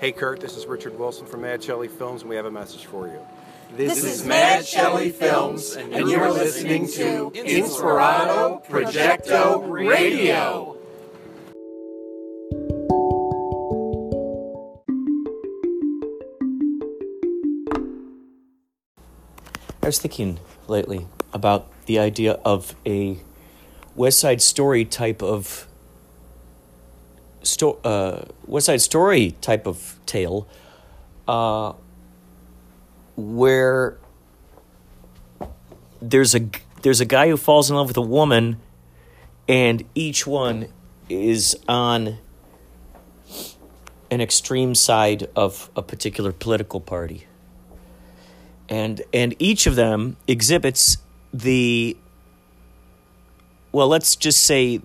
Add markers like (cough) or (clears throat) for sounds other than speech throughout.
Hey Kurt, this is Richard Wilson from Mad Shelley Films, and we have a message for you. This, is Mad Shelley Films, and you're listening to Inspirato Projecto Radio. I was thinking lately about the idea of a West Side Story type of sto- uh, West Side Story type of tale, uh, where there's a there's a guy who falls in love with a woman, and each one is on an extreme side of a particular political party. And and each of them exhibits the well let's just say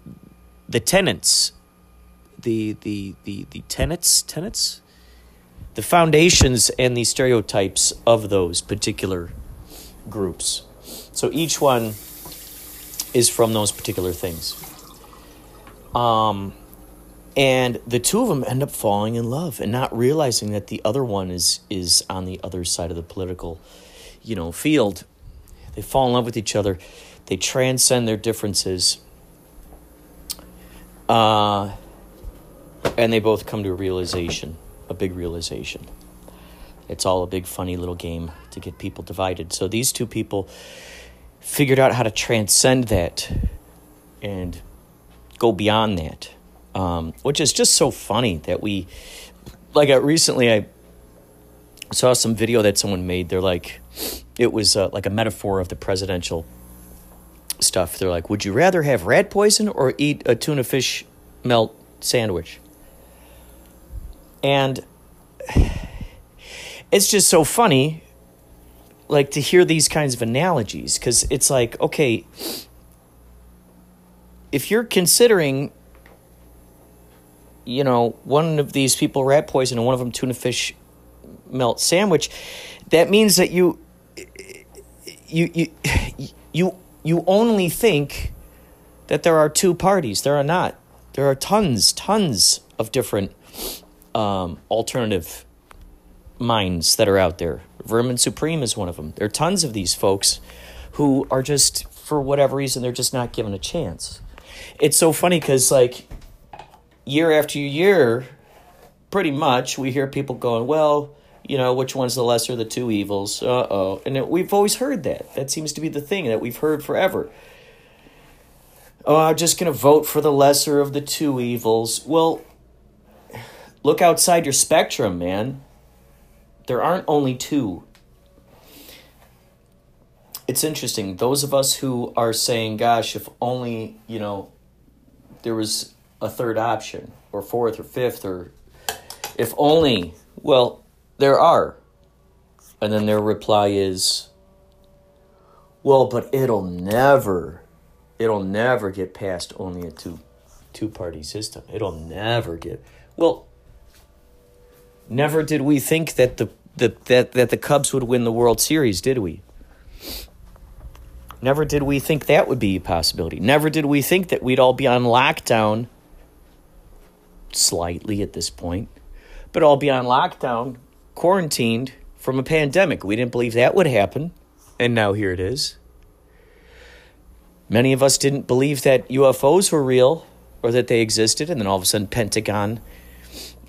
the tenets the the the the tenets tenets? The foundations and the stereotypes of those particular groups. So each one is from those particular things. Um and the two of them end up falling in love and not realizing that the other one is is on the other side of the political you know field. They fall in love with each other. They transcend their differences. Uh, and they both come to a realization a big realization. It's all a big funny little game to get people divided. So these two people figured out how to transcend that and go beyond that um, which is just so funny that we like I, recently i saw some video that someone made. They're like it was uh, like a metaphor of the presidential stuff. They're like would you rather have rat poison or eat a tuna fish melt sandwich and it's just so funny like to hear these kinds of analogies because it's like okay if you're considering you know, one of these people rat poison and one of them tuna fish melt sandwich, that means that you you you you you only think that there are two parties. There are not. There are tons, tons of different um, alternative minds that are out there. Vermin Supreme is one of them. There are tons of these folks who are just, for whatever reason, they're just not given a chance. It's so funny because, like, year after year, pretty much, we hear people going, well, you know, which one's the lesser of the two evils? Uh oh. And it, we've always heard that. That seems to be the thing that we've heard forever. Oh, I'm just going to vote for the lesser of the two evils. Well, look outside your spectrum, man. There aren't only two. It's interesting. Those of us who are saying, gosh, if only, you know, there was a third option or fourth or fifth or if only well there are and then their reply is well but it'll never it'll never get past only a two two party system it'll never get well never did we think that the, the that that the Cubs would win the World Series did we Never did we think that would be a possibility. Never did we think that we'd all be on lockdown slightly at this point, but all be on lockdown, quarantined from a pandemic. We didn't believe that would happen, and now here it is. Many of us didn't believe that UFOs were real or that they existed, and then all of a sudden, Pentagon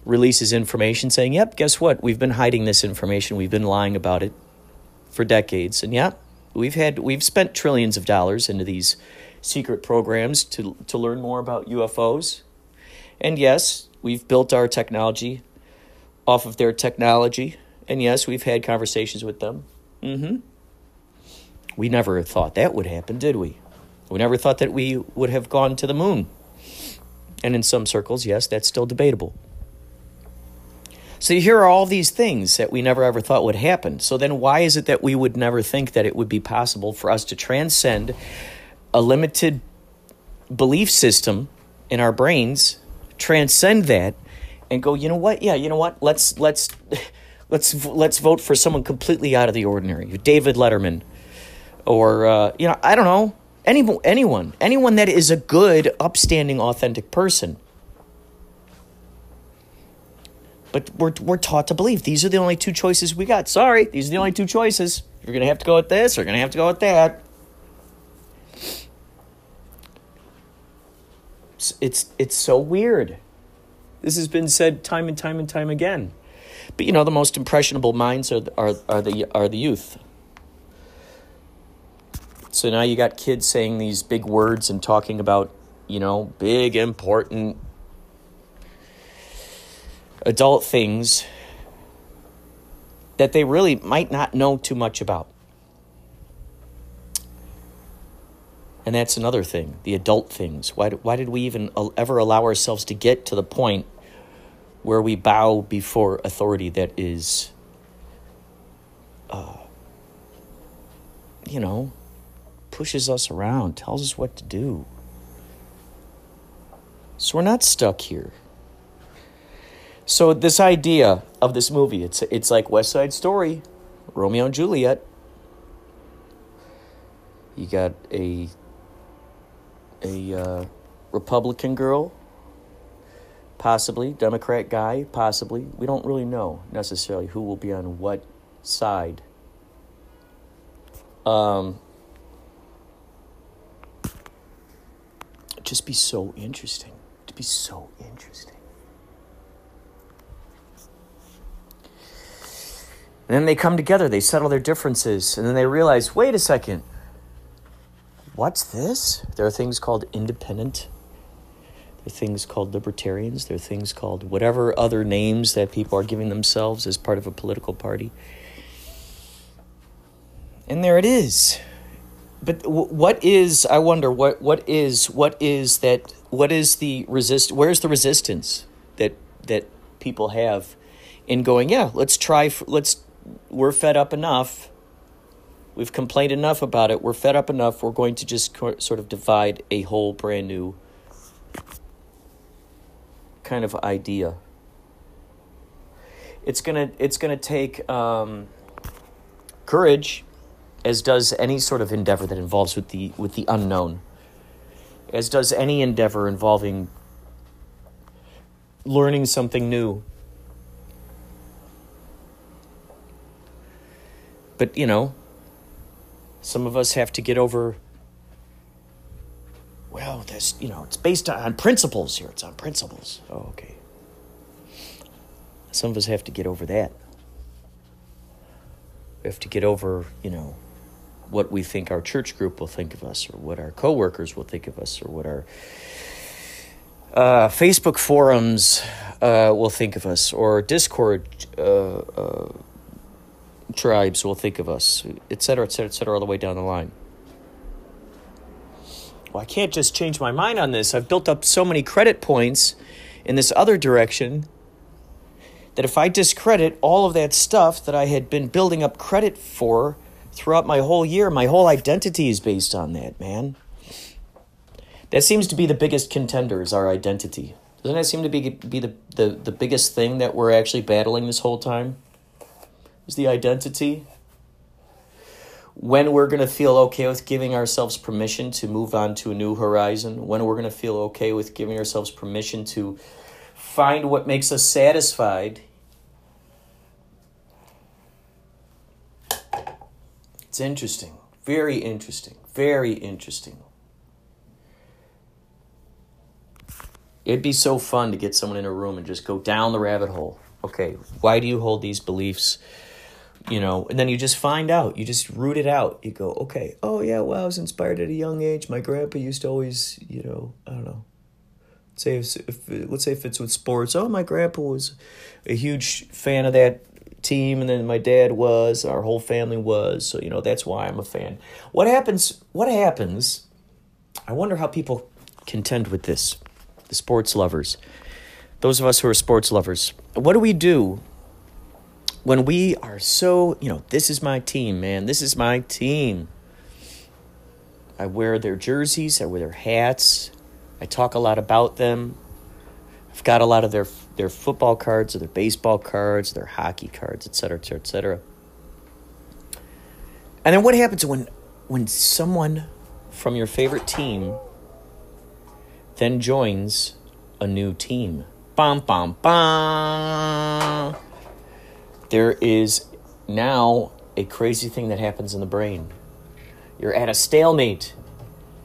releases information saying, "Yep, guess what? We've been hiding this information. We've been lying about it for decades." And yeah, we've had we've spent trillions of dollars into these secret programs to to learn more about UFOs. And yes, we've built our technology off of their technology. And yes, we've had conversations with them. Mm-hmm. We never thought that would happen, did we? We never thought that we would have gone to the moon. And in some circles, yes, that's still debatable. So here are all these things that we never ever thought would happen. So then why is it that we would never think that it would be possible for us to transcend a limited belief system in our brains transcend that and go, you know what? Yeah, you know what? Let's let's (laughs) let's let's vote for someone completely out of the ordinary, David Letterman, or uh, you know, I don't know, anyone, anyone, anyone that is a good, upstanding, authentic person. But we're, we're taught to believe these are the only two choices we got. Sorry, these are the only two choices. You're going to have to go with this, or you're going to have to go with that. It's, it's, it's so weird. This has been said time and time and time again. But you know, the most impressionable minds are, are, are, the, are the youth. So now you got kids saying these big words and talking about, you know, big, important adult things that they really might not know too much about. And that's another thing, the adult things. Why, why did we even ever allow ourselves to get to the point where we bow before authority that is, uh, you know, pushes us around, tells us what to do? So we're not stuck here. So this idea of this movie, it's it's like West Side Story, Romeo and Juliet. You got a a uh, Republican girl, possibly Democrat guy, possibly. We don't really know necessarily who will be on what side. Um, just be so interesting. To be so interesting. And then they come together, they settle their differences, and then they realize wait a second, what's this? There are things called independent, there are things called libertarians, there are things called whatever other names that people are giving themselves as part of a political party. And there it is. But what is, I wonder, what, what is, what is that, what is the resist, where's the resistance that, that people have in going, yeah, let's try, let's we're fed up enough. We've complained enough about it. We're fed up enough. We're going to just sort of divide a whole brand new kind of idea. It's gonna it's gonna take um, courage, as does any sort of endeavor that involves with the with the unknown, as does any endeavor involving learning something new But, you know, some of us have to get over well, this, you know, it's based on principles here. It's on principles. Oh, okay. Some of us have to get over that. We have to get over, you know, what we think our church group will think of us, or what our coworkers will think of us, or what our uh, Facebook forums uh, will think of us, or Discord uh, uh tribes will think of us, etc., etc., etc., all the way down the line. Well, I can't just change my mind on this. I've built up so many credit points in this other direction that if I discredit all of that stuff that I had been building up credit for throughout my whole year, my whole identity is based on that, man. That seems to be the biggest contender is our identity. Doesn't that seem to be, be the, the, the biggest thing that we're actually battling this whole time? Is the identity. When we're going to feel okay with giving ourselves permission to move on to a new horizon. When we're going to feel okay with giving ourselves permission to find what makes us satisfied. It's interesting. Very interesting. Very interesting. It'd be so fun to get someone in a room and just go down the rabbit hole. Okay, why do you hold these beliefs? You know, and then you just find out, you just root it out. You go, okay, oh yeah, well, I was inspired at a young age. My grandpa used to always, you know, I don't know. Say if, if let's say if it's with sports, oh my grandpa was a huge fan of that team, and then my dad was, our whole family was, so you know that's why I'm a fan. What happens? What happens? I wonder how people contend with this. The sports lovers, those of us who are sports lovers, what do we do when we are so, you know, this is my team, man, this is my team. I wear their jerseys, I wear their hats, I talk a lot about them. I've got a lot of their their football cards, or their baseball cards, their hockey cards, etc., etc., etc. And then what happens when when someone from your favorite team then joins a new team? Bum, bum, bum. There is now a crazy thing that happens in the brain. You're at a stalemate.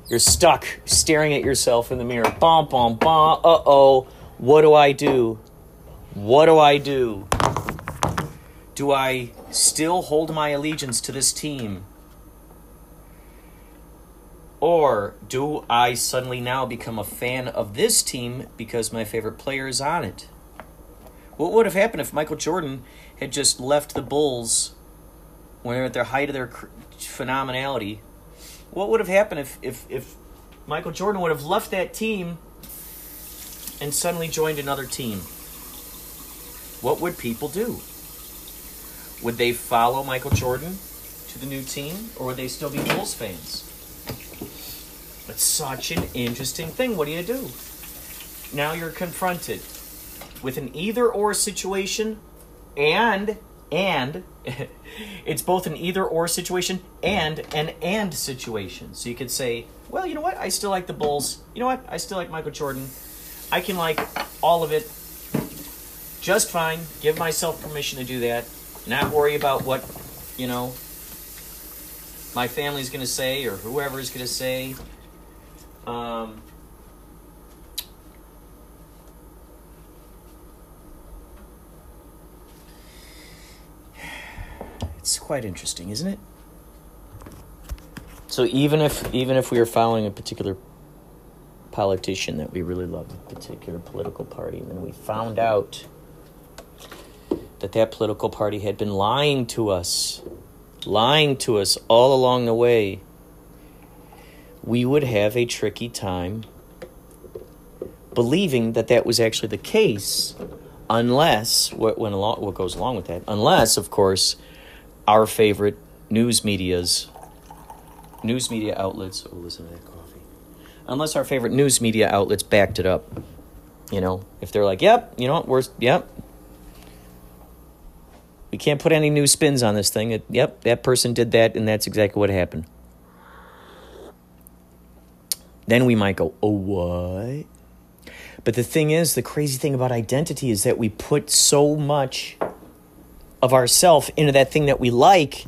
You're stuck staring at yourself in the mirror. Bum, bum, bum. Uh oh. What do I do? What do I do? Do I still hold my allegiance to this team? Or do I suddenly now become a fan of this team because my favorite player is on it? What would have happened if Michael Jordan had just left the Bulls when they're at their height of their phenomenality? What would have happened if, if, if Michael Jordan would have left that team and suddenly joined another team? What would people do? Would they follow Michael Jordan to the new team, or would they still be Bulls fans? It's such an interesting thing. What do you do? Now you're confronted with an either or situation and and (laughs) it's both an either or situation and an and situation. So you could say, well, you know what? I still like the Bulls. You know what? I still like Michael Jordan. I can like all of it just fine. Give myself permission to do that. Not worry about what, you know, my family's going to say or whoever is going to say. Um, it's quite interesting, isn't it? So even if even if we are following a particular politician that we really love, a particular political party, and then we found out that that political party had been lying to us, lying to us all along the way, we would have a tricky time believing that that was actually the case unless what went along what goes along with that unless of course our favorite news media's news media outlets oh listen to that coffee unless our favorite news media outlets backed it up you know if they're like yep you know what? we're yep we can't put any new spins on this thing it, yep that person did that and that's exactly what happened then we might go, oh, what? But the thing is, the crazy thing about identity is that we put so much of ourself into that thing that we like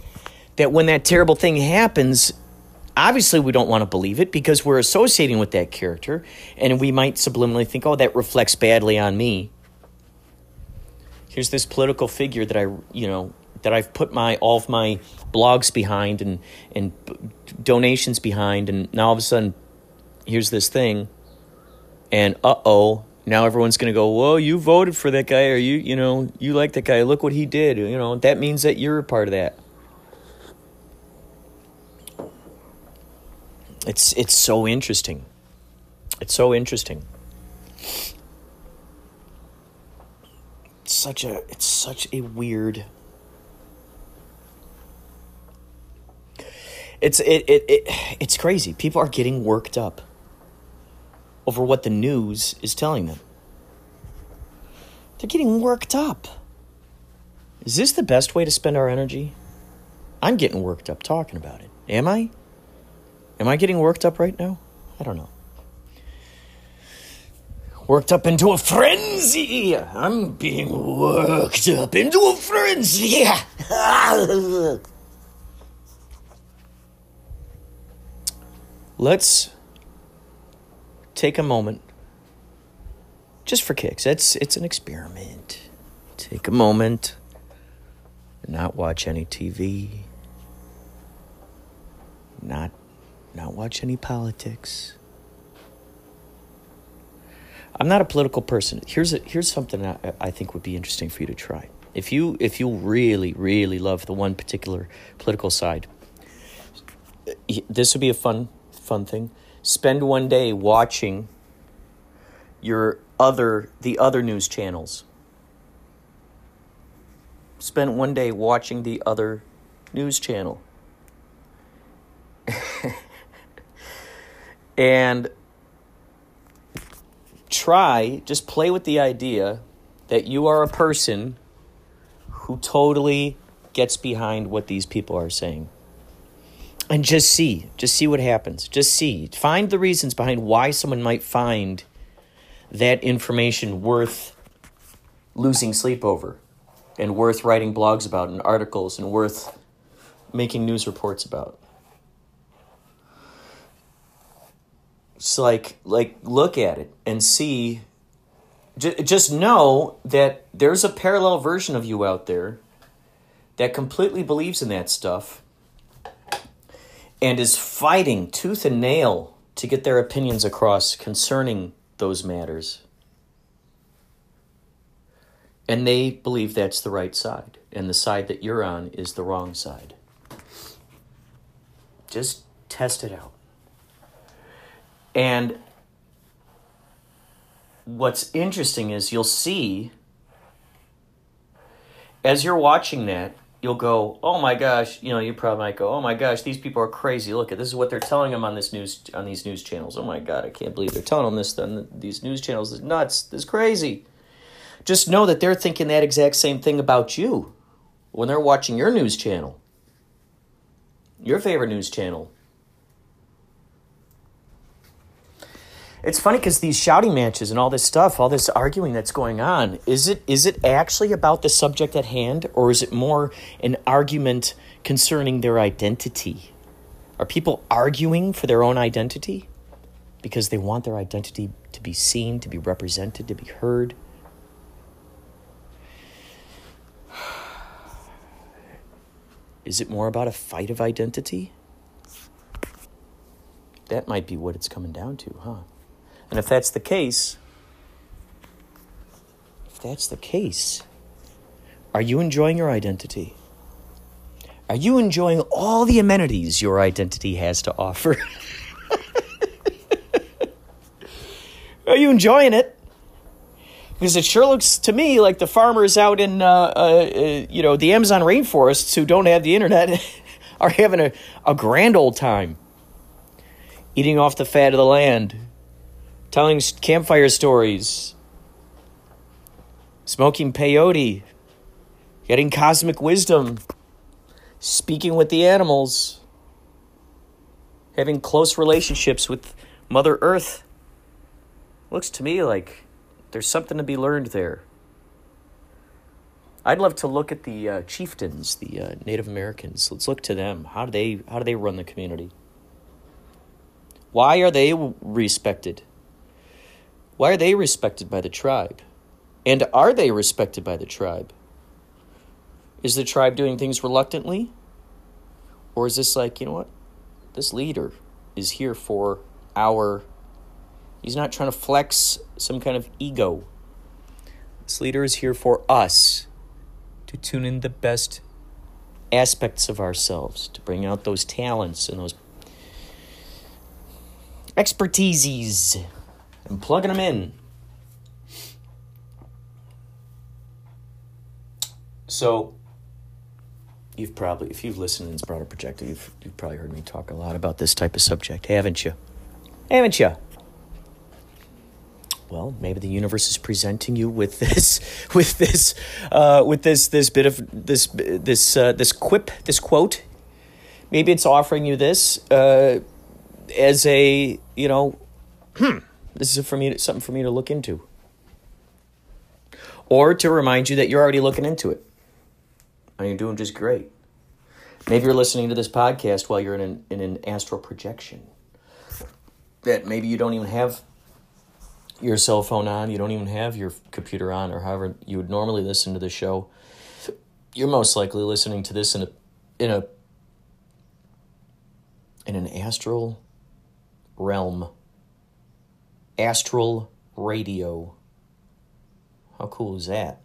that when that terrible thing happens, obviously we don't want to believe it because we're associating with that character and we might subliminally think, oh, that reflects badly on me. Here's this political figure that I, you know, that I've put my all of my blogs behind and and donations behind, and now all of a sudden here's this thing, and uh oh, now everyone's going to go, whoa, you voted for that guy, or you, you know, you like that guy. Look what he did. You know, that means that you're a part of that. It's it's so interesting. It's so interesting. It's such a it's such a weird. It's it, it, it it's crazy. People are getting worked up over what the news is telling them. They're getting worked up. Is this the best way to spend our energy? I'm getting worked up talking about it. Am I? Am I getting worked up right now? I don't know. Worked up into a frenzy. I'm being worked up into a frenzy. (laughs) Let's take a moment just for kicks. It's it's an experiment. Take a moment not watch any TV. Not not watch any politics. I'm not a political person. Here's a, here's something I, I think would be interesting for you to try. If you if you really really love the one particular political side, this would be a fun fun thing spend one day watching your other the other news channels. Spend one day watching the other news channel. (laughs) And try just play with the idea that you are a person who totally gets behind what these people are saying and just see just see what happens. Just see. Find the reasons behind why someone might find that information worth losing sleep over and worth writing blogs about and articles and worth making news reports about. It's like like look at it and see. Just know that there's a parallel version of you out there that completely believes in that stuff and is fighting tooth and nail to get their opinions across concerning those matters. And they believe that's the right side, and the side that you're on is the wrong side. Just test it out. And what's interesting is you'll see as you're watching that, you'll go, "Oh my gosh!" You know, you probably might go, "Oh my gosh, these people are crazy! Look at this is what they're telling them on this news on these news channels. Oh my god, I can't believe they're telling them this on these news channels. It's nuts. This is crazy." Just know that they're thinking that exact same thing about you when they're watching your news channel, your favorite news channel. It's funny because these shouting matches and all this stuff, all this arguing that's going on, is it is it actually about the subject at hand, or is it more an argument concerning their identity? Are people arguing for their own identity because they want their identity to be seen, to be represented, to be heard? (sighs) Is it more about a fight of identity? That might be what it's coming down to, huh? And if that's the case, if that's the case, are you enjoying your identity? Are you enjoying all the amenities your identity has to offer? (laughs) are you enjoying it? Because it sure looks to me like the farmers out in, uh, uh, you know, the Amazon rainforests who don't have the internet (laughs) are having a, a grand old time eating off the fat of the land telling campfire stories, smoking peyote, getting cosmic wisdom, speaking with the animals, having close relationships with Mother Earth. Looks to me like there's something to be learned there. I'd love to look at the uh, chieftains, the uh, Native Americans. Let's look to them. How do they how do they run the community? Why are they respected? Why are they respected by the tribe? And are they respected by the tribe? Is the tribe doing things reluctantly? Or is this like, you know what? This leader is here for our. He's not trying to flex some kind of ego. This leader is here for us to tune in the best aspects of ourselves, to bring out those talents and those expertises and plugging them in. So, you've probably, if you've listened to Inspirato Projecto, you've, you've probably heard me talk a lot about this type of subject, haven't you? Haven't you? Well, maybe the universe is presenting you with (laughs) this, with this, uh, with this, this bit of this, this, uh, this quip, this quote. Maybe it's offering you this uh, as a, you know, hmm (clears throat) this is for me something for me to look into. Or to remind you that you're already looking into it. And you're doing just great. Maybe you're listening to this podcast while you're in an, in an astral projection. That maybe you don't even have your cell phone on, you don't even have your computer on, or however you would normally listen to the show. You're most likely listening to this in a in a in an astral realm astral radio. How cool is that?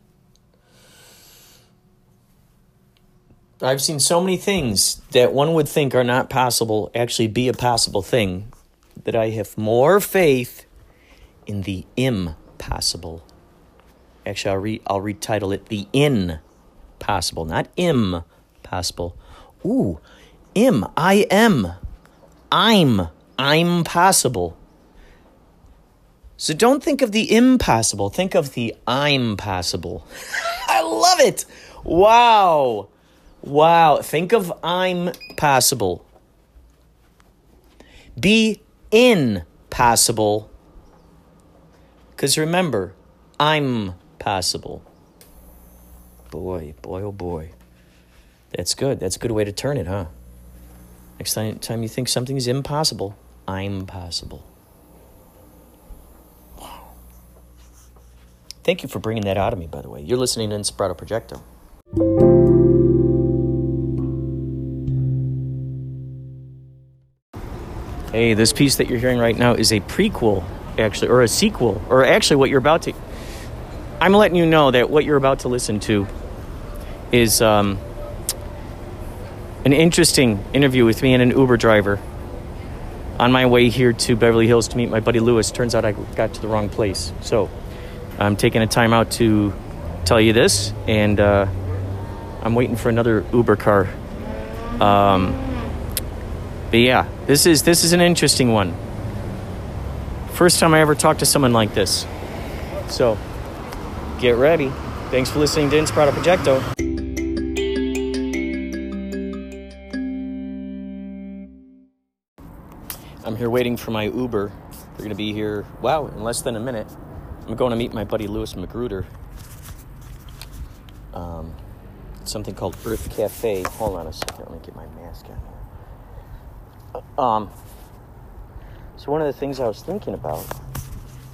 I've seen so many things that one would think are not possible actually be a possible thing that I have more faith in the impossible. Actually, I'll, re- I'll retitle it the impossible, not impossible. Ooh, im, I am, I'm, I'm possible. So don't think of the impossible, think of the I'm possible. (laughs) I love it. Wow. Wow. Think of I'm possible. Be impossible. Because remember, I'm possible. Boy, boy, oh boy. That's good. That's a good way to turn it, huh? Next time, time you think something's impossible, I'm possible. Thank you for bringing that out of me, by the way. You're listening to Inspirato Projecto. Hey, this piece that you're hearing right now is a prequel, actually, or a sequel, or actually what you're about to. I'm letting you know that what you're about to listen to is um, an interesting interview with me and an Uber driver on my way here to Beverly Hills to meet my buddy Lewis. Turns out I got to the wrong place. So I'm taking a time out to tell you this, and uh, I'm waiting for another Uber car. Um, but yeah, this is this is an interesting one. First time I ever talked to someone like this. So get ready. Thanks for listening to Inspirato Projecto. I'm here waiting for my Uber. They're going to be here, wow, in less than a minute. I'm going to meet my buddy Lewis Magruder. Um, something called Earth Cafe. Hold on a second. Let me get my mask on here. Um, so, one of the things I was thinking about,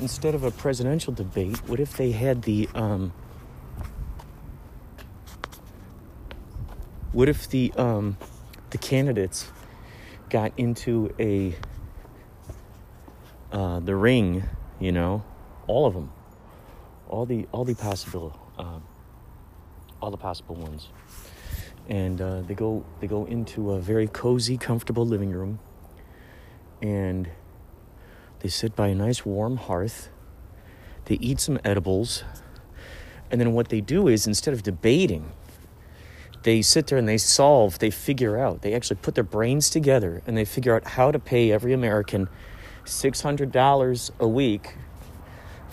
instead of a presidential debate, what if they had the. Um, what if the um, the candidates got into a uh, the ring, you know, all of them, all the all the possible, um, all the possible ones, and uh, they go they go into a very cozy, comfortable living room, and they sit by a nice warm hearth. They eat some edibles, and then what they do is instead of debating, they sit there and they solve, they figure out, they actually put their brains together and they figure out how to pay every American $600 a week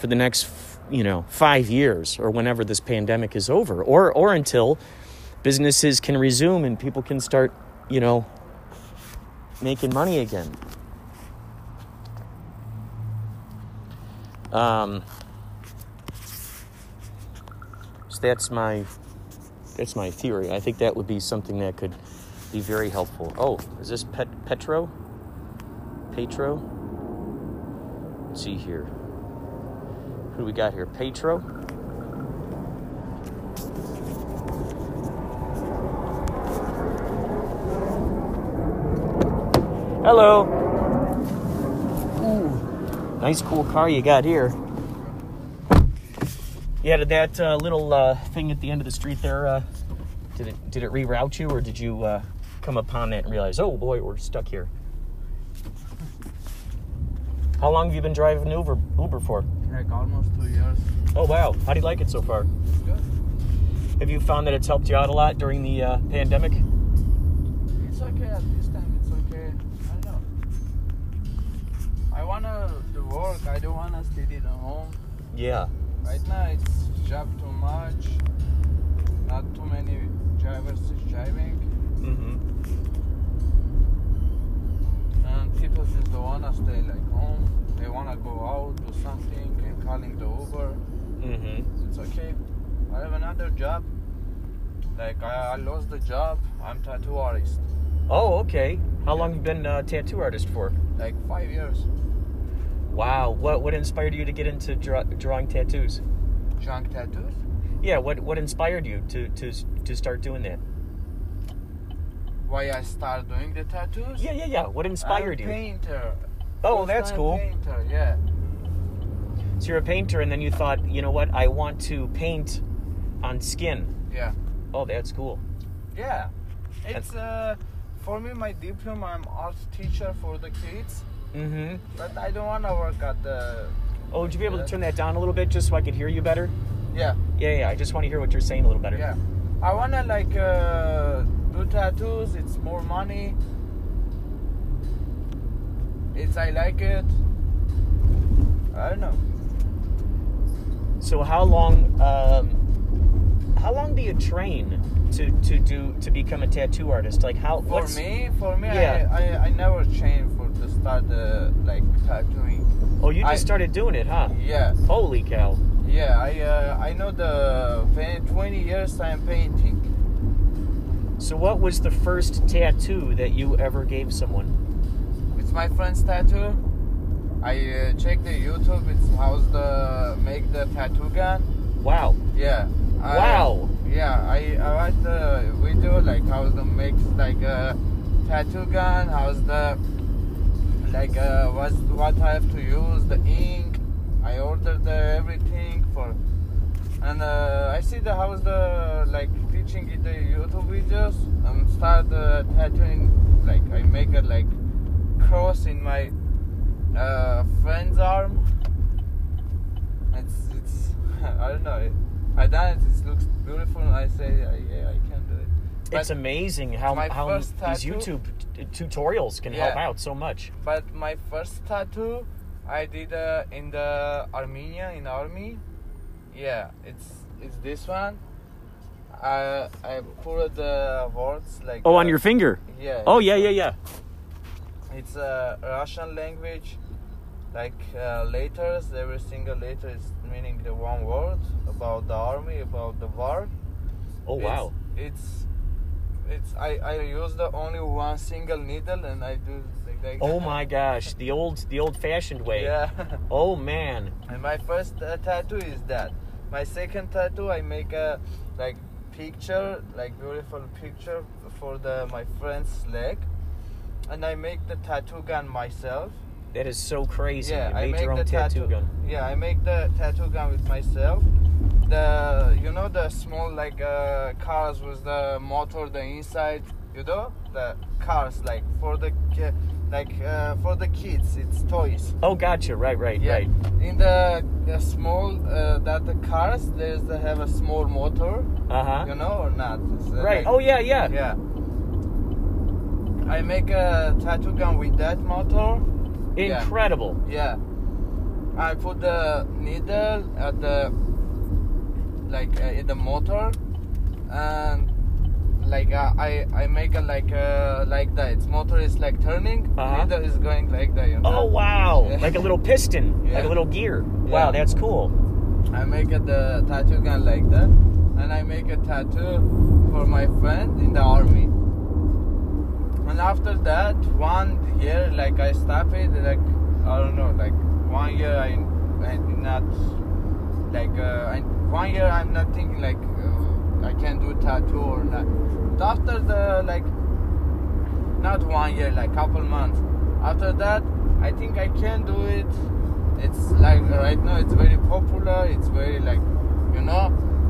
for the next, you know, 5 years or whenever this pandemic is over or or until businesses can resume and people can start, you know, making money again. Um, so that's my that's my theory. I think that would be something that could be very helpful. Oh, is this Pet Petro? Petro? Let's see here. Who we got here? Petro? Hello. Ooh, nice cool car you got here. Yeah, did that uh, little uh, thing at the end of the street there, uh, did it did it reroute you, or did you uh, come upon that and realize, oh boy, we're stuck here? How long have you been driving Uber Uber for? Like almost two years. Oh wow, how do you like it so far? It's good. Have you found that it's helped you out a lot during the uh, pandemic? It's okay at this time. It's okay. I don't know. I wanna do work. I don't wanna stay at home. Yeah. Right now it's job too much. Not too many drivers is driving, Mm-hmm. and people just don't wanna stay like home. They wanna go out, do something, calling the Uber. Mm-hmm. It's okay. I have another job. Like I, I lost the job. I'm tattoo artist. Oh, okay. How long have you been a tattoo artist for? Like five years. Wow. What what inspired you to get into draw, drawing tattoos? Junk tattoos. Yeah. What what inspired you to to to start doing that? Why I start doing the tattoos? Yeah, yeah, yeah. What inspired you? painter. Oh, First that's cool. Painter, yeah. So you're a painter, and then you thought, you know what? I want to paint on skin. Yeah. Oh, that's cool. Yeah. It's uh for me my diploma I'm art teacher for the kids, Mm-hmm. but I don't wanna work at the Oh, would you be able to turn that down a little bit just so I could hear you better? yeah, Yeah, yeah. I just want to hear what you're saying a little better. yeah. I wanna like uh do tattoos, it's more money. It's I like it. I don't know. So how long? Um, how long do you train to to do to become a tattoo artist? Like how? For me, for me, Yeah. I, I, I never trained for to start uh, like tattooing. Oh, you just I- started doing it, huh? Yes. Holy cow. Yeah, I uh, I know the 20 years I'm painting. So, what was the first tattoo that you ever gave someone? It's my friend's tattoo. I uh, checked the YouTube. It's how's the make the tattoo gun. Wow. Yeah. I- Wow. Yeah, I I watch the video like how's the make like a tattoo gun. How's the like uh, what what I have to use the ink. I ordered the everything for, and uh, I see the how's the like teaching in the YouTube videos and start uh, tattooing. Like I make a like cross in my uh, friend's arm. It's it's (laughs) I don't know. I done it. It looks beautiful. And I say uh, yeah, I can do it. it's amazing how, my how first these tattoo- YouTube t- tutorials can help out so much. But my first tattoo, I did uh, in the Armenia in army. Yeah, it's it's this one. I I put the words like. Oh, uh, on your finger. Yeah. Oh, yeah, uh, yeah, yeah. It's a Russian language, like uh, letters. Every single letter is meaning the one word about the army, about the war. Oh, It's- wow. It's it's I I use the only one single needle and I do like. Oh my gosh, the old the old fashioned way. Yeah. Oh man. And my first uh, tattoo is that. My second tattoo, I make a like picture, like beautiful picture for the my friend's leg, and I make the tattoo gun myself. That is so crazy. Yeah, you I make your own the tattoo, gun. Yeah, I make the tattoo gun with myself. The you know the small like uh, cars with the motor the inside. You know the cars like for the like uh, for the kids. It's toys. Oh gotcha, right, right, Yeah. right. In the, the small uh, that the cars there's they have a small motor. Uh-huh. You know or not? Uh, Right. like- Oh yeah, yeah. Yeah. I make a tattoo gun with that motor. Incredible. Yeah. I put the needle at the like uh, in the motor, and like uh, I I make a like uh, like that. Its motor is like turning. Uh-huh. Needle is going like that. You know? Oh wow. Yeah. Like a little piston, (laughs) like a little gear. Yeah. Wow, that's cool. I make a, the tattoo gun like that, and I make a tattoo for my friend in the army. And after that, one year, like I stopped it, like I don't know, like one year I, I did not, like uh, I, one year I'm not thinking like uh, I can do tattoo or not. But after the like, not one year, like couple months. After that, I think I can do it it's like right now it's very popular it's very like you know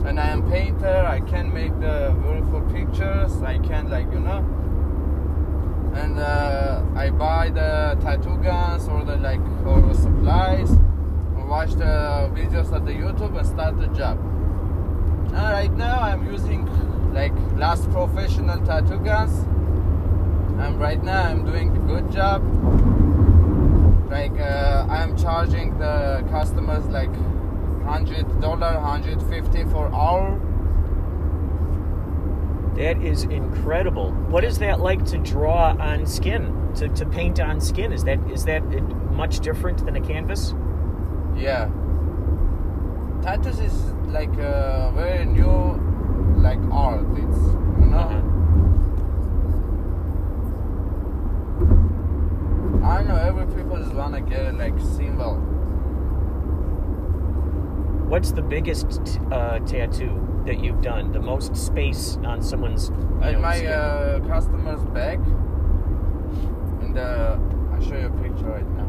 and i am painter i can make the beautiful pictures i can like you know and uh, i buy the tattoo guns or the like or supplies. Or watch the videos at the youtube and start the job. And right now i'm using like last professional tattoo guns. And right now i'm doing a good job. Like uh, I'm charging the customers like hundred dollar, hundred fifty for hour. That is incredible. What is that like to draw on skin? To, to paint on skin? Is that is that much different than a canvas? Yeah, tattoos is like a very new like art. It's you know. Uh-huh. I know every people just wanna get like symbol. What's the biggest t- uh, tattoo that you've done? The most space on someone's you know, my uh, customer's back. And uh, I'll show you a picture right now.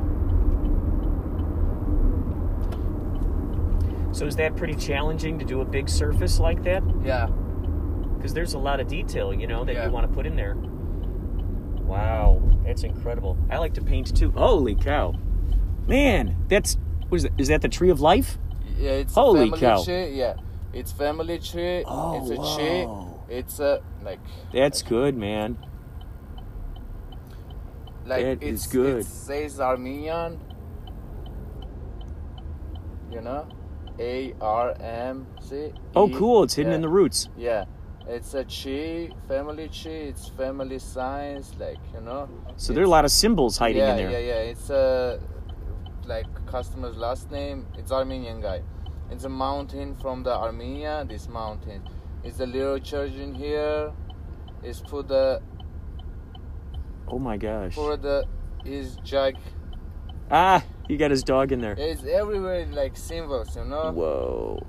So is that pretty challenging to do a big surface like that? Yeah. Because there's a lot of detail, you know, that Yeah. you want to put in there. Wow, that's incredible. I like to paint too. Holy cow, man! That's what is that? Is that the tree of life? Yeah, it's Holy cow. tree. Yeah, it's family tree. Oh, it's a tree. It's a like That's good, man. like That it's is good. It says Armenian. You know, A R M C. Oh, cool! It's hidden Yeah. in the roots. Yeah, it's a tree, family tree. It's family science, like you know. So there are a lot of symbols hiding yeah, in there. Yeah, yeah, yeah, It's a like customer's last name. It's Armenian guy. It's a mountain from the Armenia. This mountain. It's a little church in here. It's put the Oh my gosh. put the his jug. Ah, he got his dog in there. It's everywhere like symbols, you know. Whoa.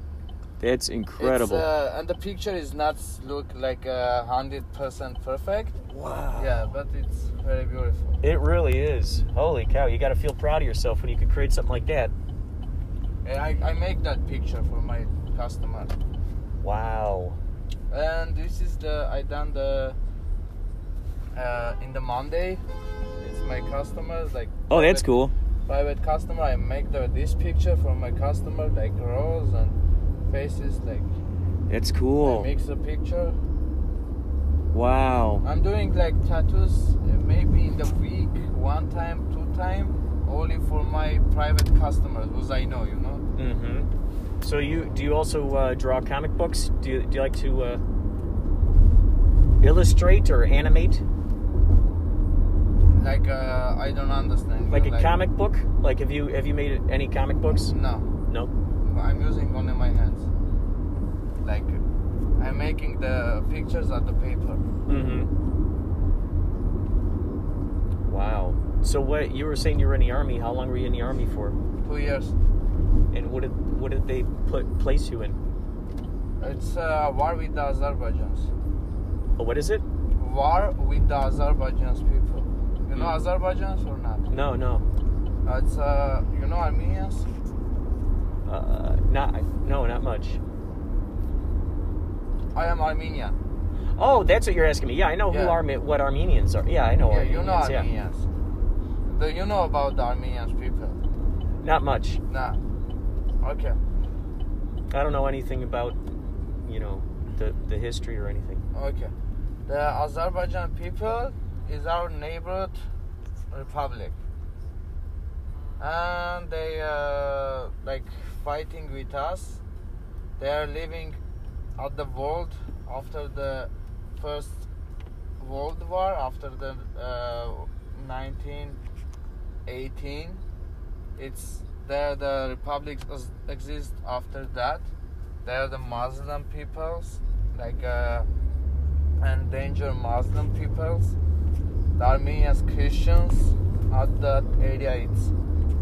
That's incredible. It's, uh, and the picture is not look like a hundred percent perfect. wow. Yeah, but it's very beautiful. It really is. Holy cow, you got to feel proud of yourself when you can create something like that. And I, I make that picture for my customer. Wow. And this is the I done the uh, in the Monday. It's my customers like. Oh, that's private- cool. Private customer. I make the this picture for my customer like rose and faces like. That's I cool. mix a picture. Wow. I'm doing like tattoos uh, maybe in the week, one time, two time, only for my private customers, who's I know, you know. Mm-hmm. So you do you also uh, draw comic books? Do you, do you like to uh, illustrate or animate Like uh, I don't understand. like you a know, comic book? Like have you have you made any comic books? No, No. I'm using only my hands. Like I'm making the pictures on the paper. Mm-hmm. Wow. So what you were saying you were in the army? How long were you in the army for? Two years. And what did what did they put place you in? It's uh, war with the Azerbaijans. Oh, what is it? War with the Azerbaijans people. You know Mm. Azerbaijans or not? No, no. It's uh, you know Armenians. Uh, not no, not much. I am Armenian. Oh, that's what you're asking me. Yeah, I know who Yeah. Arme- what Armenians are. Yeah, I know yeah, Armenians. you know yeah. Do you know about the Armenians people? Not much. Nah. Okay. I don't know anything about, you know, the the history or anything. Okay. The Azerbaijan people is our neighborhood republic. And they uh, like fighting with us. They are living at the world after the first World War, after the uh, 1918. It's there. The republic ex- exists after that. They are the Muslim peoples, like uh, endangered Muslim peoples. The Armenians Christians at that area. It's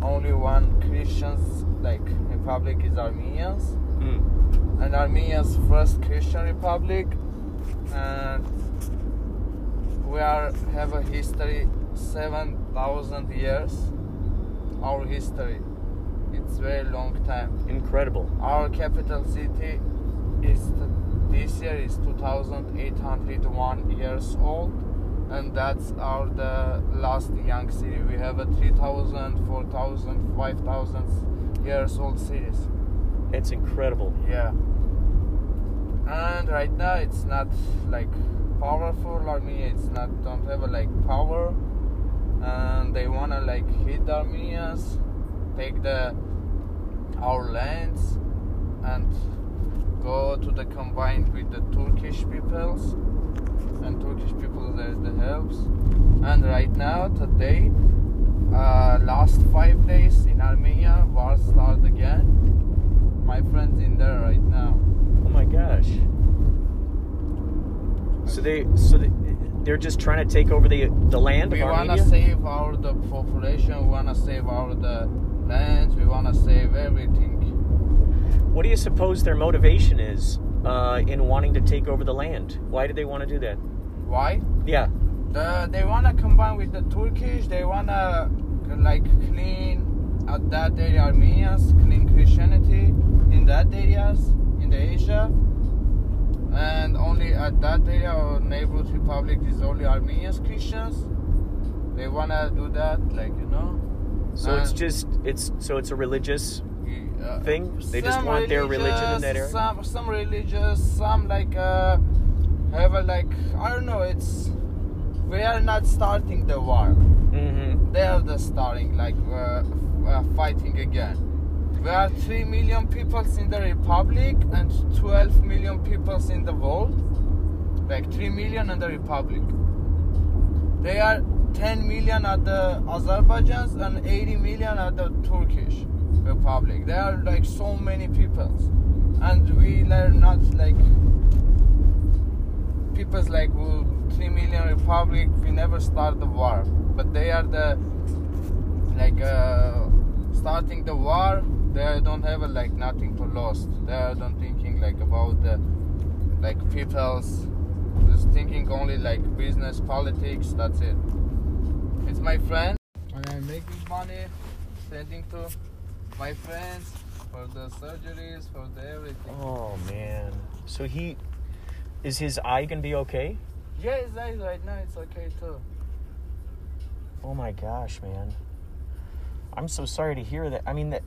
only one Christians like republic is Armenians Mm. and Armenia's first Christian republic, and we are have a history seven thousand years. Our history, it's very long time. Incredible. Our capital city is this year is two thousand eight hundred one years old, and that's our the last young city. We have a 3,000, 4,000, 5,000 years old cities. It's incredible. Yeah. And right now it's not like powerful Armenia. It's not don't have a like power, and they wanna like hit Armenians, take the our lands, and go to the combined with the Turkish peoples, and Turkish people there the helps. And right now today, uh, last five days in Armenia, war start again. My friends in there right now. Oh my gosh. So they so they, they're just trying to take over the the land We wanna save our the population. We wanna save our the lands. We wanna save everything. what do you suppose their motivation is uh, in wanting to take over the land? Why do they want to do that? Why? Yeah. The, they wanna combine with the Turkish. They wanna like clean at that area Armenians, clean Christianity in that areas in the Asia. And only at that area our neighborhood republic is only Armenians Christians. They wanna do that, like you know. So it's just it's so it's a religious uh, thing? They just want their religion in that area? Some some religious, some like uh, have a like I don't know. It's we are not starting the war. mm-hmm. They are the starting like uh, uh, fighting again. We are three million people in the republic and twelve million people in the world. Like three million in the republic. They are 10 million are the Azerbaijans and 80 million are the Turkish Republic. There are like so many peoples, and we are not like peoples like who 3 million Republic. We never start the war, but they are the like uh, starting the war. They don't have uh, like nothing to lost. They don't thinking like about the like peoples. Just thinking only like business, politics. That's it. It's my friend, and I'm making money, sending to my friends for the surgeries, for the everything. Oh man. So he is his eye gonna be okay? Yeah, it's nice right now. It's okay too. Oh my gosh, man. I'm so sorry to hear that. I mean that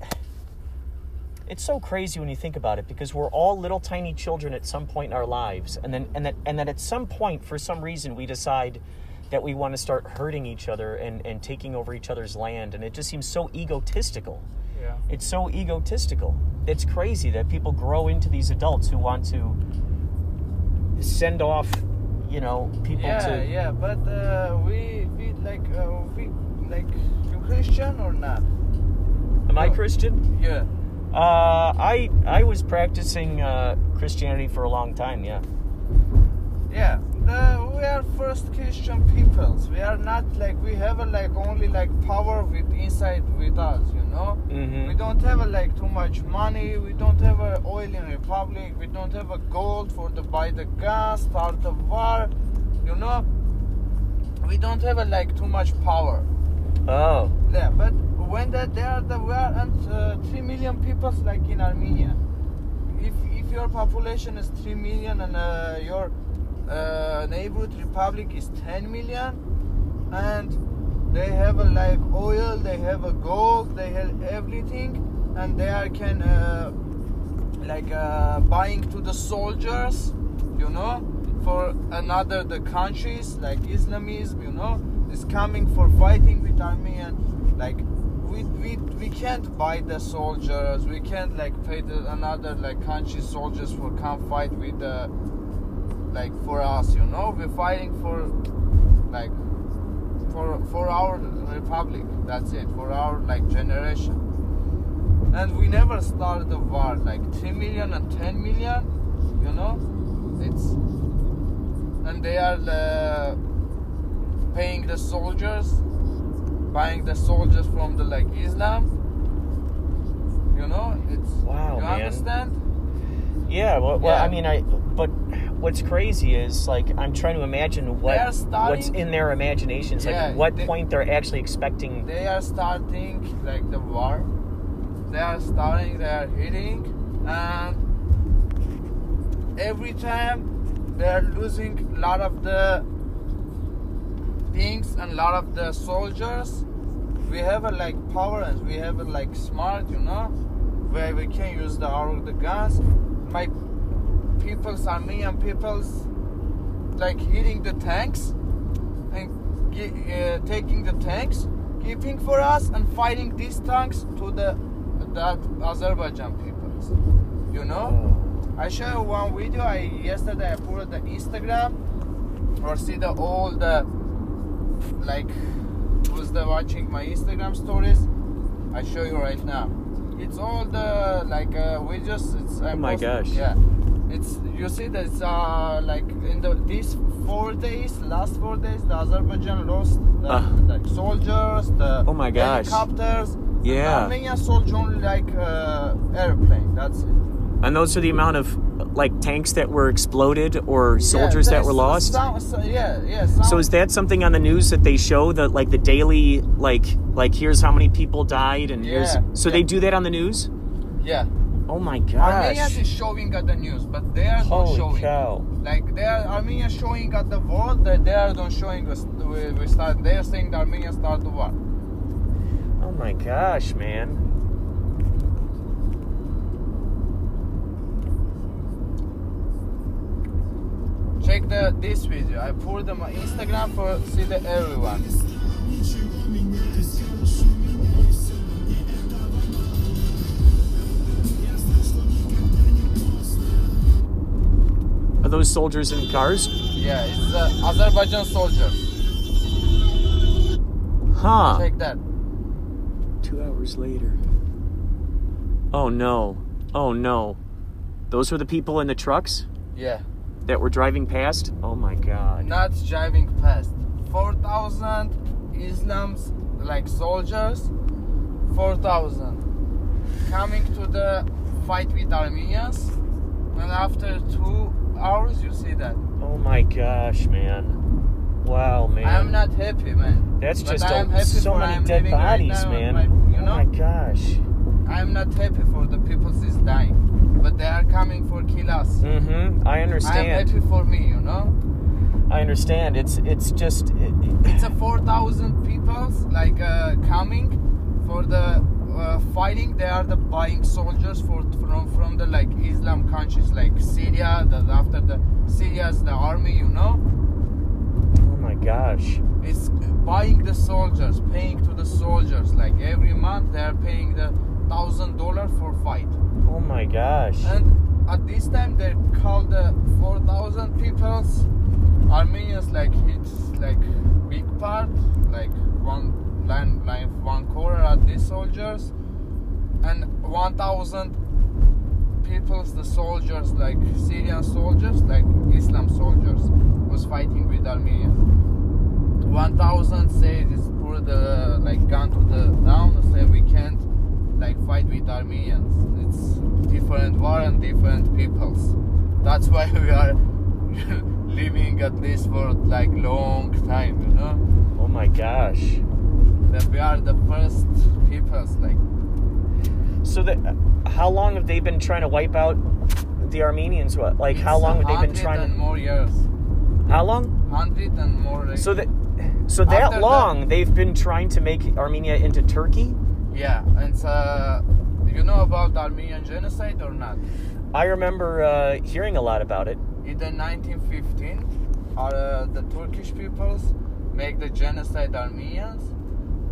it's so crazy when you think about it because we're all little tiny children at some point in our lives and then and that and that at some point for some reason we decide that we want to start hurting each other and, and taking over each other's land and it just seems so egotistical. Yeah. It's so egotistical. It's crazy that people grow into these adults who want to send off, you know, people Yeah, to yeah, yeah. but uh, we we like uh, we like you Christian or not? Am I Christian? Yeah. Uh, I I was practicing uh, Christianity for a long time. Yeah. Yeah, the, we are first Christian peoples. We are not like we have a, like only like power with inside with us, you know. Mhm. We don't have a, like too much money. We don't have a oil in Republic. We don't have a gold for to buy the gas, start the war, you know. We don't have a, like too much power. Oh. Yeah, but when that there are the we are and uh, three million people like in Armenia. If if your population is three million and uh, your uh, neighborhood republic is ten million, and they have a, like oil, they have a gold, they have everything, and they are can uh, like uh, buying to the soldiers, you know, for another the countries like Islamism, you know, is coming for fighting with Armenian. Like we, we we can't buy the soldiers. We can't like pay the another like country soldiers for come fight with the like for us, you know. We're fighting for like for for our republic. That's it. For our like generation. And we never started the war like 3 million and 10 million, you know. It's and they are uh, paying the soldiers, buying the soldiers from the like Islam. You know, it's Wow, You man. understand? Yeah. Well, well, I mean, I. But what's crazy is like I'm trying to imagine what starting- what's in their imaginations. Like what they- point they're actually expecting. They are starting like the war. They are starting. They are hitting, and every time they are losing a lot of the things and a lot of the soldiers. We have a like power and we have a like smart, you know, where we can use the our the guns. My peoples, Armenian peoples, like hitting the tanks and uh, taking the tanks, keeping for us and fighting these tanks to the that Azerbaijan peoples. You know, I show you one video. I yesterday I put it the Instagram or see the all the like who's the watching my Instagram stories. I show you right now. It's all the like uh, we just it's I Oh my posted- gosh. yeah. It's you see that it's uh like in the these four days, last four days, the Azerbaijan lost the Ah. like soldiers, the Oh my gosh. helicopters. Yeah. Armenia soldier only like uh, airplane. That's it. And also the amount of like tanks that were exploded or soldiers Yeah, that were lost. Some, yeah, yeah. Some, So is that something on the news that they show that like the daily like like here's how many people died and here's so yeah. they do that on the news? yeah. Oh my gosh. Armenia is showing at the news, but they are not Holy showing. cow. Like they are Armenia showing at the world, that they are not showing us. We, we start. They are saying the Armenia start the war. Oh my gosh, man. Check the this video. I put them on Instagram for see the everyone. Are those soldiers in cars? Yeah, it's uh, Azerbaijan soldiers. Huh. Check that. Two hours later. Oh no. Oh no. Those were the people in the trucks Yeah. That were driving past? Oh my god. Not driving past. 4,000 Islam's like soldiers. 4,000 coming to the fight with Armenians. And after two hours, you see that. Oh my gosh, man. Wow, man. I am not happy, man. That's But just a, so many I'm dead right bodies, now, man. like, you oh my gosh. I am not happy for the people is dying, but they are coming for kill us. Mm-hmm. I I am understand. happy for me, you know. I understand. It's it's just it, It's a 4,000 people like uh, coming for the uh, fighting. They are the buying soldiers for from from the like Islam countries like Syria. That after the Syria's the army, you know. oh my gosh. It's buying the soldiers, paying to the soldiers. Like every month, they are paying the thousand dollar for fight. Oh my gosh. And at this time, they called the 4,000 peoples Armenians like it's like big part, like one line, line one quarter at these soldiers, and 1,000 peoples, the soldiers like Syrian soldiers, like Islam soldiers, was fighting with Armenians. 1,000 say it's put the like gun to the down say we can't like fight with Armenians. It's different war and different peoples. That's why we are (laughs) living at least for like long time, you know. Oh my gosh. That we are the first peoples like So that how long have they been trying to wipe out the Armenians? What like how long have they been 100 trying and to? more years. How long? Hundred and more. Like, So that so that After long they've been trying to make Armenia into Turkey? Yeah, and uh, you know about the Armenian genocide or not? I remember uh, hearing a lot about it. In the 1915, uh, the Turkish peoples make the genocide Armenians.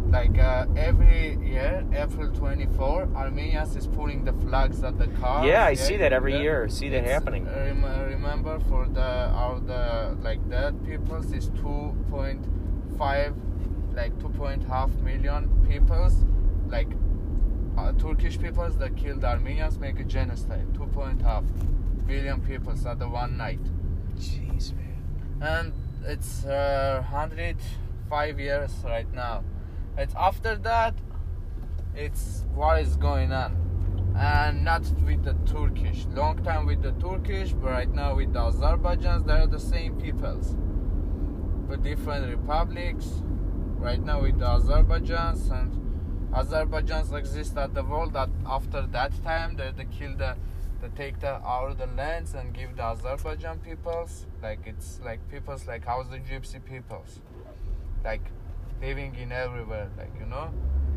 Like uh, every year, April 24, Armenians is putting the flags at the car. Yeah, I see that every year. See that happening. Rem- remember, for the our the like dead peoples is 2.5, like 2.5 million peoples, like uh, Turkish peoples that killed Armenians make a genocide. 2.5 billion peoples at the one night Jeez, man. and it's uh, 105 years right now. It's after that, it's what is going on, and not with the Turkish. Long time with the Turkish, but right now with the Azerbaijans, they are the same peoples, but different republics. Right now with the Azerbaijans and Azerbaijans exist at the world. That after that time, they, they kill the they take the our the lands and give the Azerbaijan peoples like it's like peoples like how's the gypsy peoples. Like living in everywhere like you know?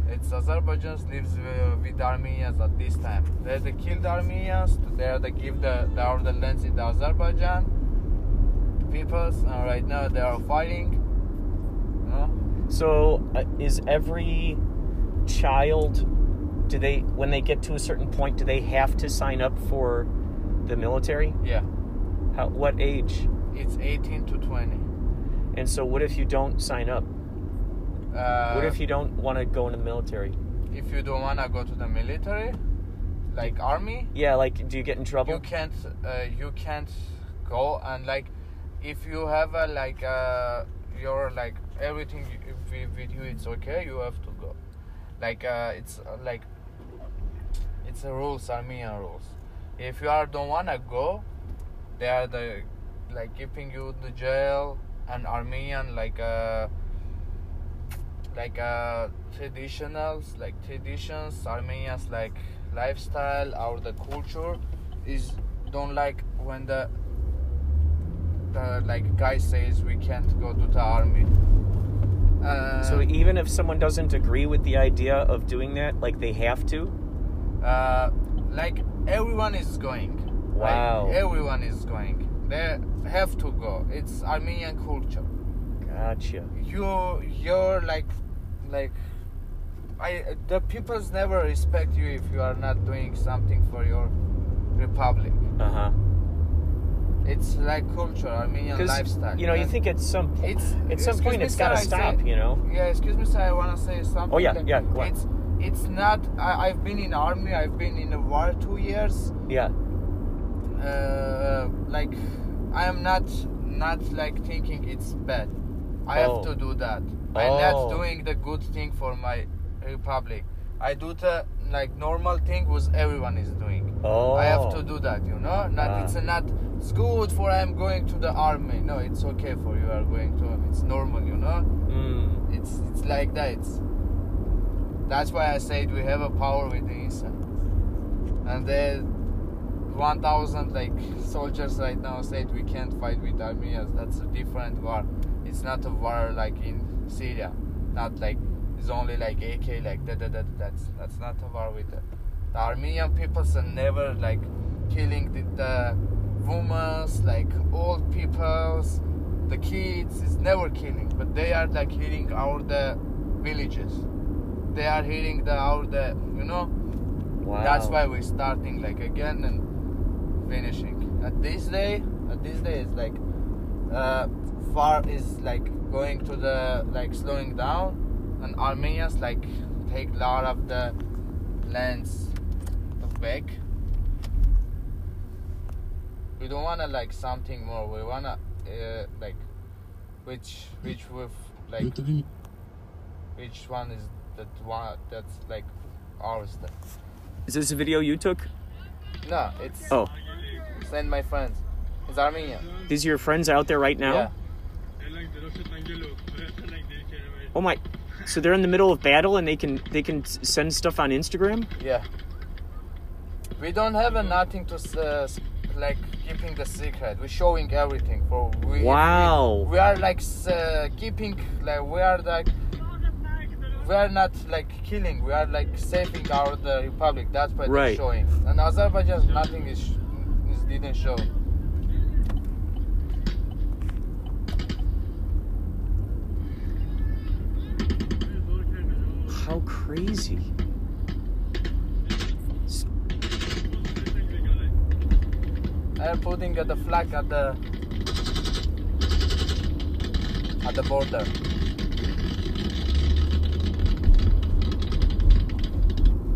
It's Azerbaijans lives uh, with Armenians at this time. They they kill the Armenians there they give the, the our the lands in the Azerbaijan peoples and right now they are fighting you know? So uh, is every child do they when they get to a certain point do they have to sign up for the military? yeah How, what age? it's 18 to 20 And so what if you don't sign up? uh, What if you don't want to go in the military? if you don't want to go to the military like army Yeah, like do you get in trouble? you can't uh, you can't go and like if you have a like uh your like everything with, with you it's okay you have to go like uh it's uh, like it's a rules armenian rules. If you are don't wanna go they are the like keeping you in the jail and armenian like uh like uh traditionals like traditions armenians like lifestyle or the culture is don't like when the the like guy says we can't go to the army uh, so even if someone doesn't agree with the idea of doing that, like they have to? uh, like everyone is going Wow. like, everyone is going they have to go it's armenian culture Gotcha. you you're like like I the peoples never respect you if you are not doing something for your republic. Uh-huh. It's like culture, Armenian lifestyle. you know, you think at some po- it's at some point it's got to stop. say- You know. Yeah, excuse me, sir. I want to say something. Oh, yeah, like, yeah, go on. It's it's not. I, I've been in army. I've been in the war two years. Yeah. Uh, like I am not not like thinking it's bad. I Oh. have to do that. I'm not Oh. doing the good thing for my republic. I do the like normal thing was everyone is doing. Oh. I have to do that, you know. Not Ah. it's not. It's good for I'm going to the army. No, it's okay for you are going to. It's normal, you know. Mm. It's it's like that. It's, that's why I said we have a power with the us. And then 1,000 like soldiers right now said we can't fight with Armenians. That's a different war. It's not a war like in Syria. Not like it's only like AK like that. that, that that's that's not a war with the, the Armenian peoples are never like killing the, the women, like old peoples, the kids. It's never killing, but they are like hitting our the villages. They are hitting the our the you know. Wow. That's why we're starting like again and finishing. At this day, at this day is like uh, far is like going to the like slowing down, and Armenians like take a lot of the lands back. We don't wanna like something more. We wanna uh, like which which with like which one is that one that's like ours then. Is this a video you took? No, it's Oh, send my friends. It's Armenia. these are your friends out there right now. Yeah. Oh my. So they're in the middle of battle and they can they can send stuff on Instagram. Yeah. We don't have a nothing to uh, like keeping the secret. We're showing everything for we. Wow. We, we are like uh, keeping like we are like we are not like killing. We are like saving our the republic. That's what Right. they're showing. And Azerbaijan nothing is, is didn't show. How crazy. They're putting the flag at the at the border.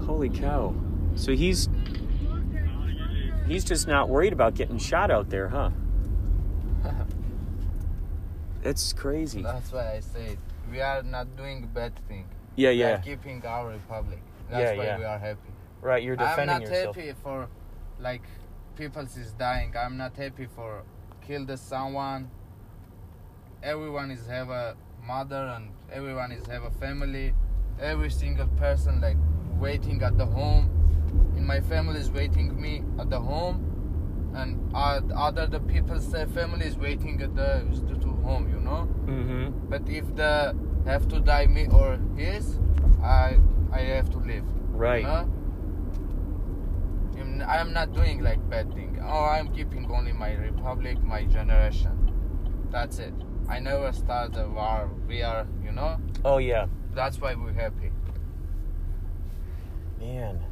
Holy cow. So he's he's just not worried about getting shot out there, huh? (laughs) That's crazy. That's why I said we are not doing bad thing. Yeah, We are yeah. keeping our republic. That's Yeah, why yeah. we are happy. Right, you're defending yourself. I'm not yourself. happy for like people is dying. I'm not happy for killed someone. Everyone is have a mother and everyone is have a family. Every single person like waiting at the home. In my family is waiting me at the home, and other the people's family is waiting at the to, home. You know. Mm-hmm. But if the have to die me or his, I I have to live. Right. Huh? I'm- I am not doing like bad thing. Oh, I'm keeping only my republic, my generation. That's it. I never start a war. We are, you know. Oh yeah. That's why we're happy. Man.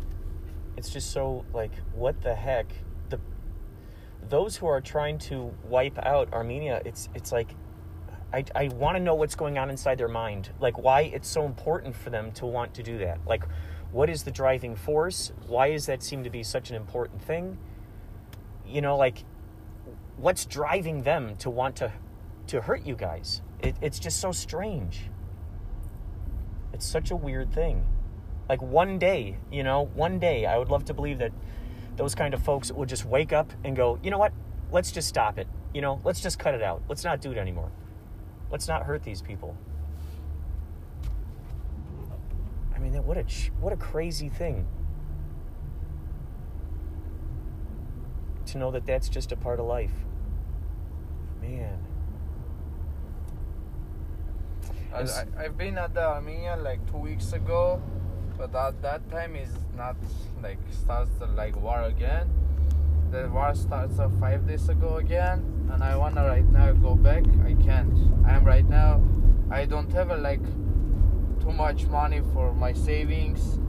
It's just so like what the heck? The those who are trying to wipe out Armenia, it's it's like I, I want to know what's going on inside their mind. Like why it's so important for them to want to do that. Like what is the driving force? Why does that seem to be such an important thing? You know, like what's driving them to want to to hurt you guys? It, it's just so strange. It's such a weird thing. Like one day, you know, one day, I would love to believe that those kind of folks will just wake up and go, you know what? Let's just stop it. You know, let's just cut it out. Let's not do it anymore. Let's not hurt these people. I mean, what a ch- what a crazy thing to know that that's just a part of life. Man. I, I, I've been at the Armenia like two weeks ago, but at that time is not like starts the like war again. The war starts uh, five days ago again, and I wanna right now go back. I can't. I'm right now. I don't have a, like too much money for my savings.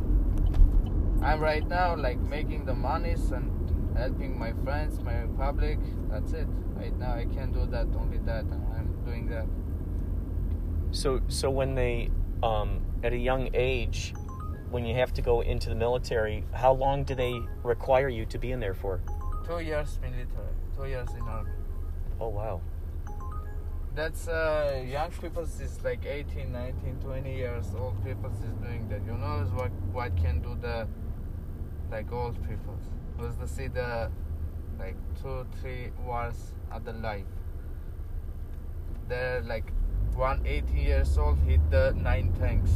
I'm right now like making the monies and helping my friends, my public. That's it. Right now, I can't do that. Only that. I'm doing that. So, so when they, um, at a young age, when you have to go into the military, how long do they require you to be in there for? Two years military. Two years in army. Oh wow. That's uh, young people is like 18, 19, 20 years old people is doing that. You know is what what can do the like old people. Was to see the like two, three wars of the life. They're like one 18 years old hit the nine tanks.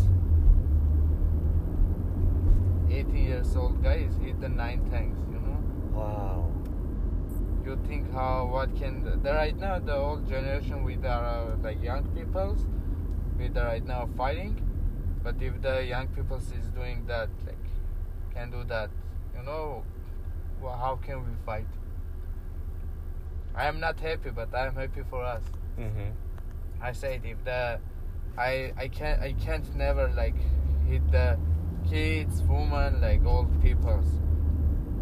80 years old guys hit the nine tanks, you know? Wow. You think how what can the, the right now the old generation with our uh, like young peoples with the right now fighting but if the young peoples is doing that like can do that you know well, how can we fight? I am not happy but i am happy for us. Mm-hmm. i said if the i i can't i can't never like hit the kids women like old peoples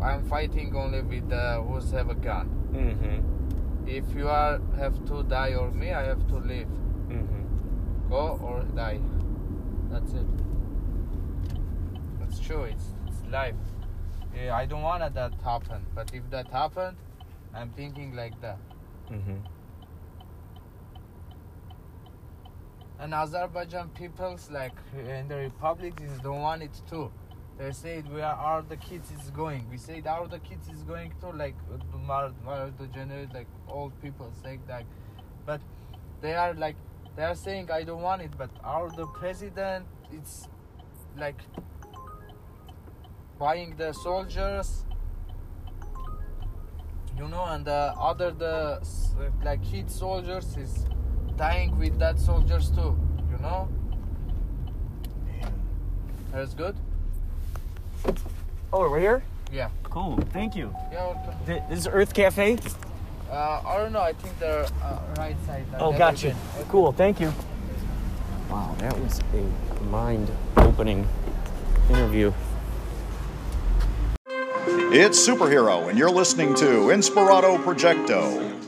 i'm fighting only with the who's have a gun. Mm-hmm. if you are have to die or me i have to live Mm-hmm. go or die. That's it. That's true it's, it's life. Yeah, i don't want that happen but if that happened i'm thinking like that. Mm-hmm. and azerbaijan peoples like in the republic is don't want it too they said we are the kids is going. We said our the kids is going to like the generate like old people say that. But they are like they are saying i don't want it but our the president it's like buying the soldiers? You know and the other the like kid soldiers is dying with that soldiers too you know? That's good Oh, we're here. yeah Cool. Thank you. yeah welcome. Th- This is Earth Cafe. uh, i don't know i think they're uh, right side uh, Oh, never gotcha. been. Cool. Thank you. Wow, that was a mind-opening interview. It's Superhero, and you're listening to Inspirato Projecto.